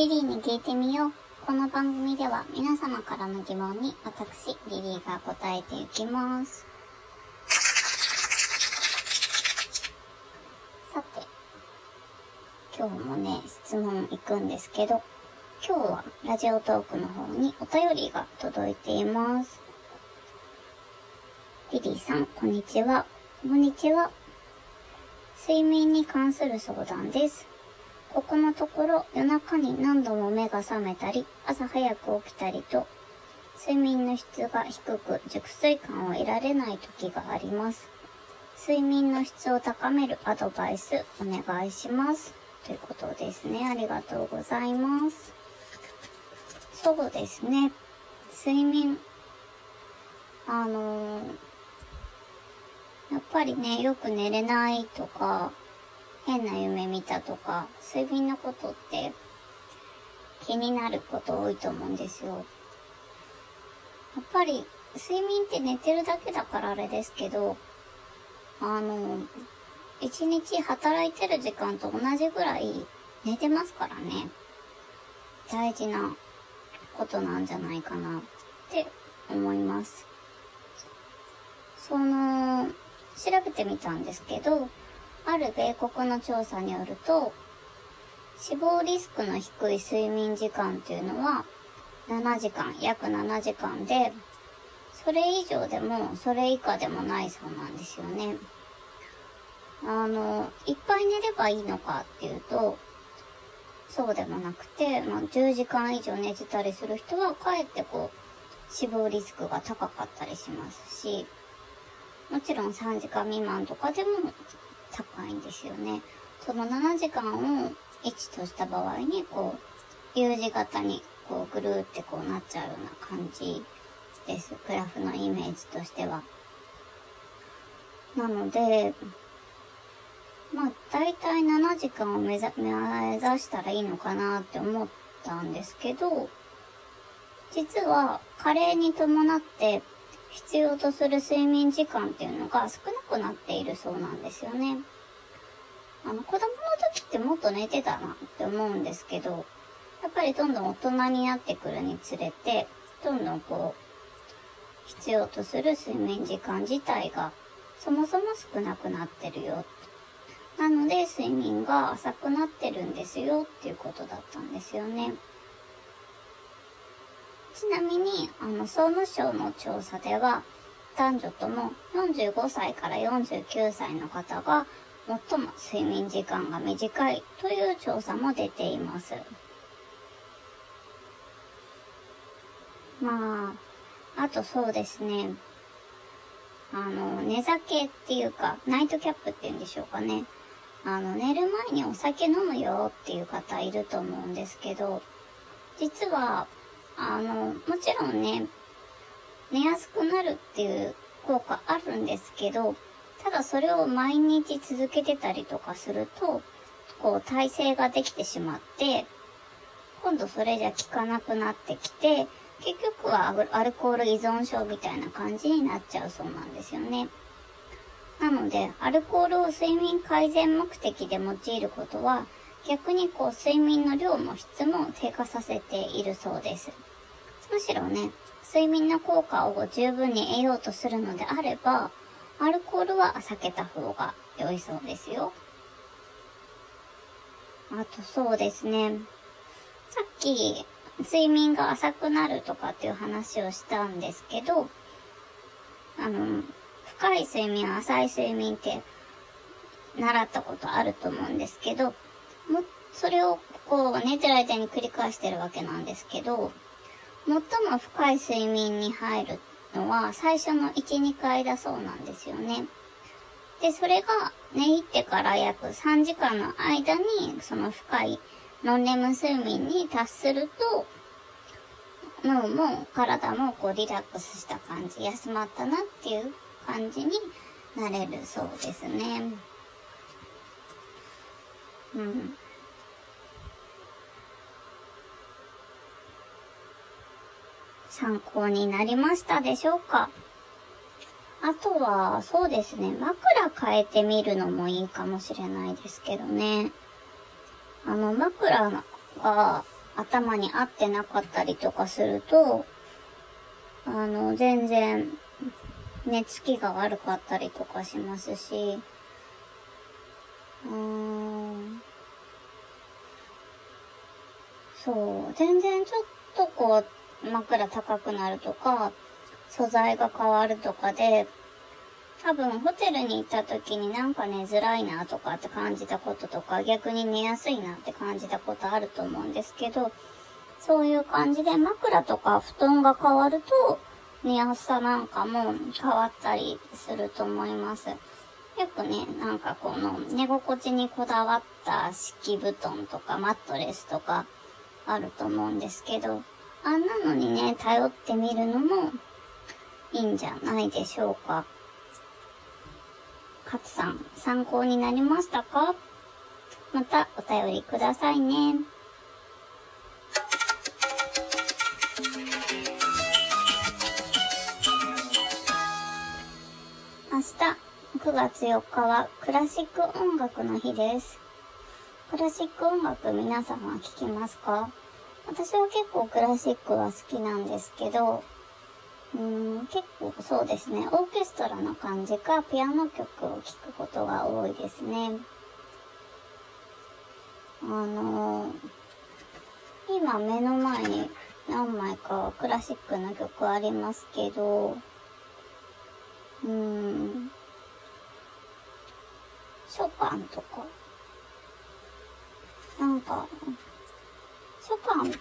リリーに聞いてみよう。この番組では皆様からの疑問に私、リリーが答えていきます。さて、今日もね、質問行くんですけど、今日はラジオトークの方にお便りが届いています。リリーさん、こんにちは。こんにちは。睡眠に関する相談です。ここのところ夜中に何度も目が覚めたり、朝早く起きたりと、睡眠の質が低く熟睡感を得られない時があります。睡眠の質を高めるアドバイスお願いします。ということですね。ありがとうございます。そうですね。睡眠。あのーやっぱりね、よく寝れないとか、変な夢見たとか、睡眠のことって気になること多いと思うんですよ。やっぱり睡眠って寝てるだけだからあれですけど、あの、一日働いてる時間と同じぐらい寝てますからね。大事なことなんじゃないかなって思います。その、調べてみたんですけど、ある米国の調査によると、死亡リスクの低い睡眠時間っていうのは、7時間、約7時間で、それ以上でも、それ以下でもないそうなんですよね。あの、いっぱい寝ればいいのかっていうと、そうでもなくて、まあ、10時間以上寝てたりする人は、かえってこう、死亡リスクが高かったりしますし、もちろん3時間未満とかでも高いんですよね。その7時間を1とした場合に、こう、U 字型に、こう、ぐるーってこうなっちゃうような感じです。グラフのイメージとしては。なので、まあ、だいたい7時間を目指目指したらいいのかなって思ったんですけど、実は、加齢に伴って必要とする睡眠時間っていうのが少なくなっているそうなんですよね。あの、子供の時ってもっと寝てたなって思うんですけど、やっぱりどんどん大人になってくるにつれて、どんどんこう、必要とする睡眠時間自体がそもそも少なくなってるよ。なので、睡眠が浅くなってるんですよっていうことだったんですよね。ちなみに、あの、総務省の調査では、男女とも45歳から49歳の方が最も睡眠時間が短いという調査も出ています。まあ、あとそうですね。あの、寝酒っていうか、ナイトキャップっていうんでしょうかね。あの、寝る前にお酒飲むよっていう方いると思うんですけど、実は、あの、もちろんね、寝やすくなるっていう効果あるんですけど、ただそれを毎日続けてたりとかすると、こう体勢ができてしまって、今度それじゃ効かなくなってきて、結局はアルコール依存症みたいな感じになっちゃうそうなんですよね。なので、アルコールを睡眠改善目的で用いることは、逆にこう睡眠の量も質も低下させているそうです。むしろね、睡眠の効果を十分に得ようとするのであれば、アルコールは避けた方が良いそうですよ。あとそうですね。さっき、睡眠が浅くなるとかっていう話をしたんですけど、あの、深い睡眠、浅い睡眠って習ったことあると思うんですけど、も、それをこう寝てる間に繰り返してるわけなんですけど、最も深い睡眠に入るのは最初の1、2回だそうなんですよね。で、それが寝入ってから約3時間の間にその深いノンレム睡眠に達すると、脳も体もこうリラックスした感じ、休まったなっていう感じになれるそうですね。うん。参考になりましたでしょうか？あとは、そうですね、枕変えてみるのもいいかもしれないですけどね。あの、枕が、頭に合ってなかったりとかすると、あの、全然、寝つきが悪かったりとかしますし、うーん。そう、全然ちょっとこう、枕高くなるとか、素材が変わるとかで、多分ホテルに行った時になんか寝づらいなとかって感じたこととか、逆に寝やすいなって感じたことあると思うんですけど、そういう感じで枕とか布団が変わると、寝やすさなんかも変わったりすると思います。よくね、なんかこの寝心地にこだわった敷布団とかマットレスとかあると思うんですけど、あんなのにね、頼ってみるのもいいんじゃないでしょうか。勝さん、参考になりましたか？またお便りくださいね。明日、9月4日はクラシック音楽の日です。クラシック音楽皆さんは聴きますか？私は結構クラシックは好きなんですけど、うん、結構そうですね、オーケストラの感じか、ピアノ曲を聴くことが多いですね。あのー、今目の前に何枚かクラシックの曲ありますけど、うーん、ショパンとか、なんか、ショパン好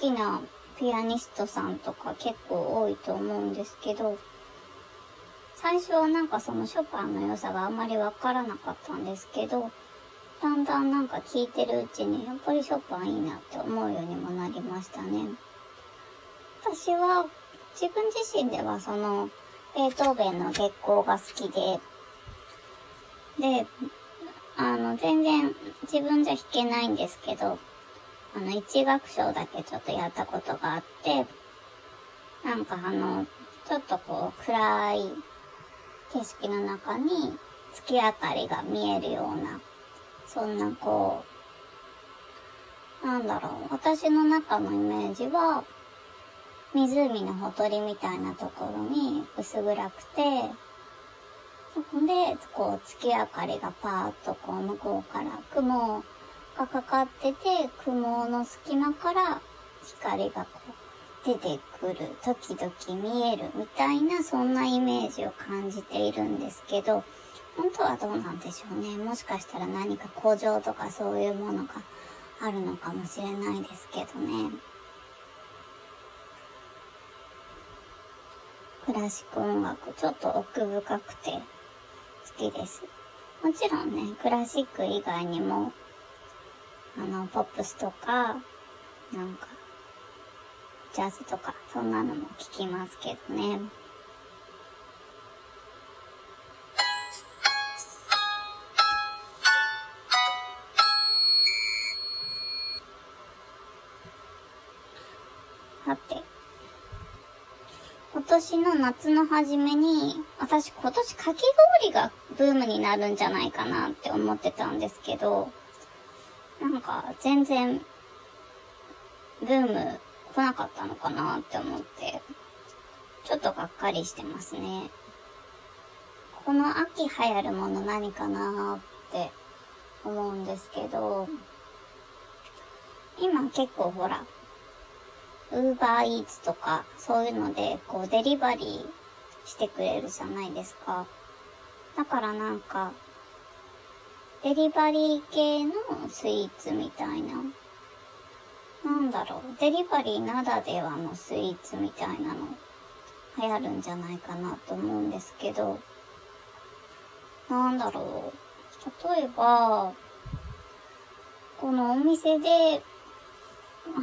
きなピアニストさんとか結構多いと思うんですけど、最初はなんかそのショパンの良さがあんまりわからなかったんですけど、だんだんなんか聴いてるうちにやっぱりショパンいいなって思うようにもなりましたね。私は自分自身ではそのベートーベンの月光が好きで、で、あの全然自分じゃ弾けないんですけど、あの、一楽章だけちょっとやったことがあって、なんかあの、ちょっとこう、暗い景色の中に月明かりが見えるような、そんなこう、なんだろう、私の中のイメージは、湖のほとりみたいなところに薄暗くて、そこで、こう、月明かりがパーッとこう、向こうから雲がかかってて、雲の隙間から光がこう出てくる、時々見えるみたいな、そんなイメージを感じているんですけど、本当はどうなんでしょうね。もしかしたら何か工場とかそういうものがあるのかもしれないですけどね。クラシック音楽、ちょっと奥深くて好きです。もちろんね、クラシック以外にもあの、ポップスとか、なんか、ジャズとか、そんなのも聞きますけどね。さて、今年の夏の初めに、私今年かき氷がブームになるんじゃないかなって思ってたんですけど、なんか全然、ブーム来なかったのかなって思って、ちょっとがっかりしてますね。この秋流行るもの何かなって思うんですけど、今結構ほら、ウーバーイーツとかそういうのでこうデリバリーしてくれるじゃないですか。だからなんか、デリバリー系のスイーツみたいな。なんだろう。デリバリーならではのスイーツみたいなの流行るんじゃないかなと思うんですけど。なんだろう。例えば、このお店で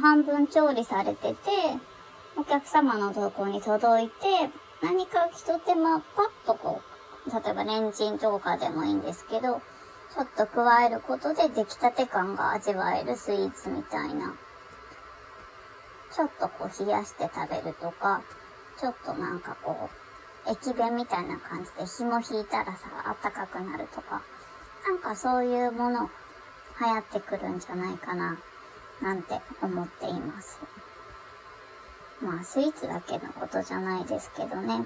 半分調理されてて、お客様のとこに届いて、何か一手間パッとこう、例えばレンチンとかでもいいんですけど、ちょっと加えることで出来たて感が味わえるスイーツみたいな。ちょっとこう冷やして食べるとか、ちょっとなんかこう、駅弁みたいな感じで紐引いたらさ、あったかくなるとか、なんかそういうもの流行ってくるんじゃないかななんて思っています。まあ、スイーツだけのことじゃないですけどね。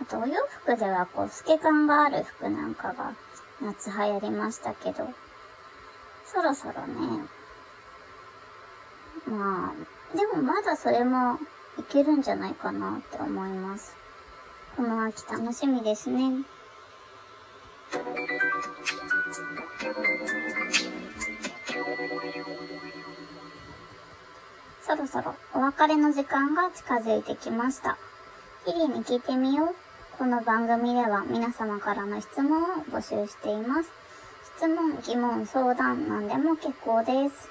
あと、お洋服では、こう、透け感がある服なんかが夏流行りましたけど、そろそろね、まあ、でもまだそれもいけるんじゃないかなって思います。この秋楽しみですね。そろそろお別れの時間が近づいてきました。リリーに聞いてみよう。この番組では皆様からの質問を募集しています。質問、疑問、相談なんでも結構です。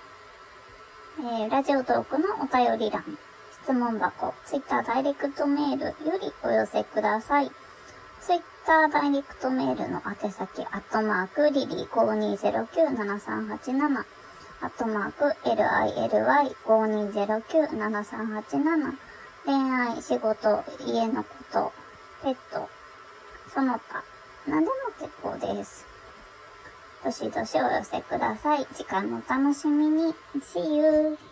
えー、ラジオトークのお便り欄、質問箱、ツイッターダイレクトメールよりお寄せください。ツイッターダイレクトメールの宛先、アットマーク、リリー5209-7387、アットマーク、lily5209-7387、恋愛、仕事、家のこと、えっと、その他、何でも結構です。どしどしお寄せください。時間の楽しみに。See you!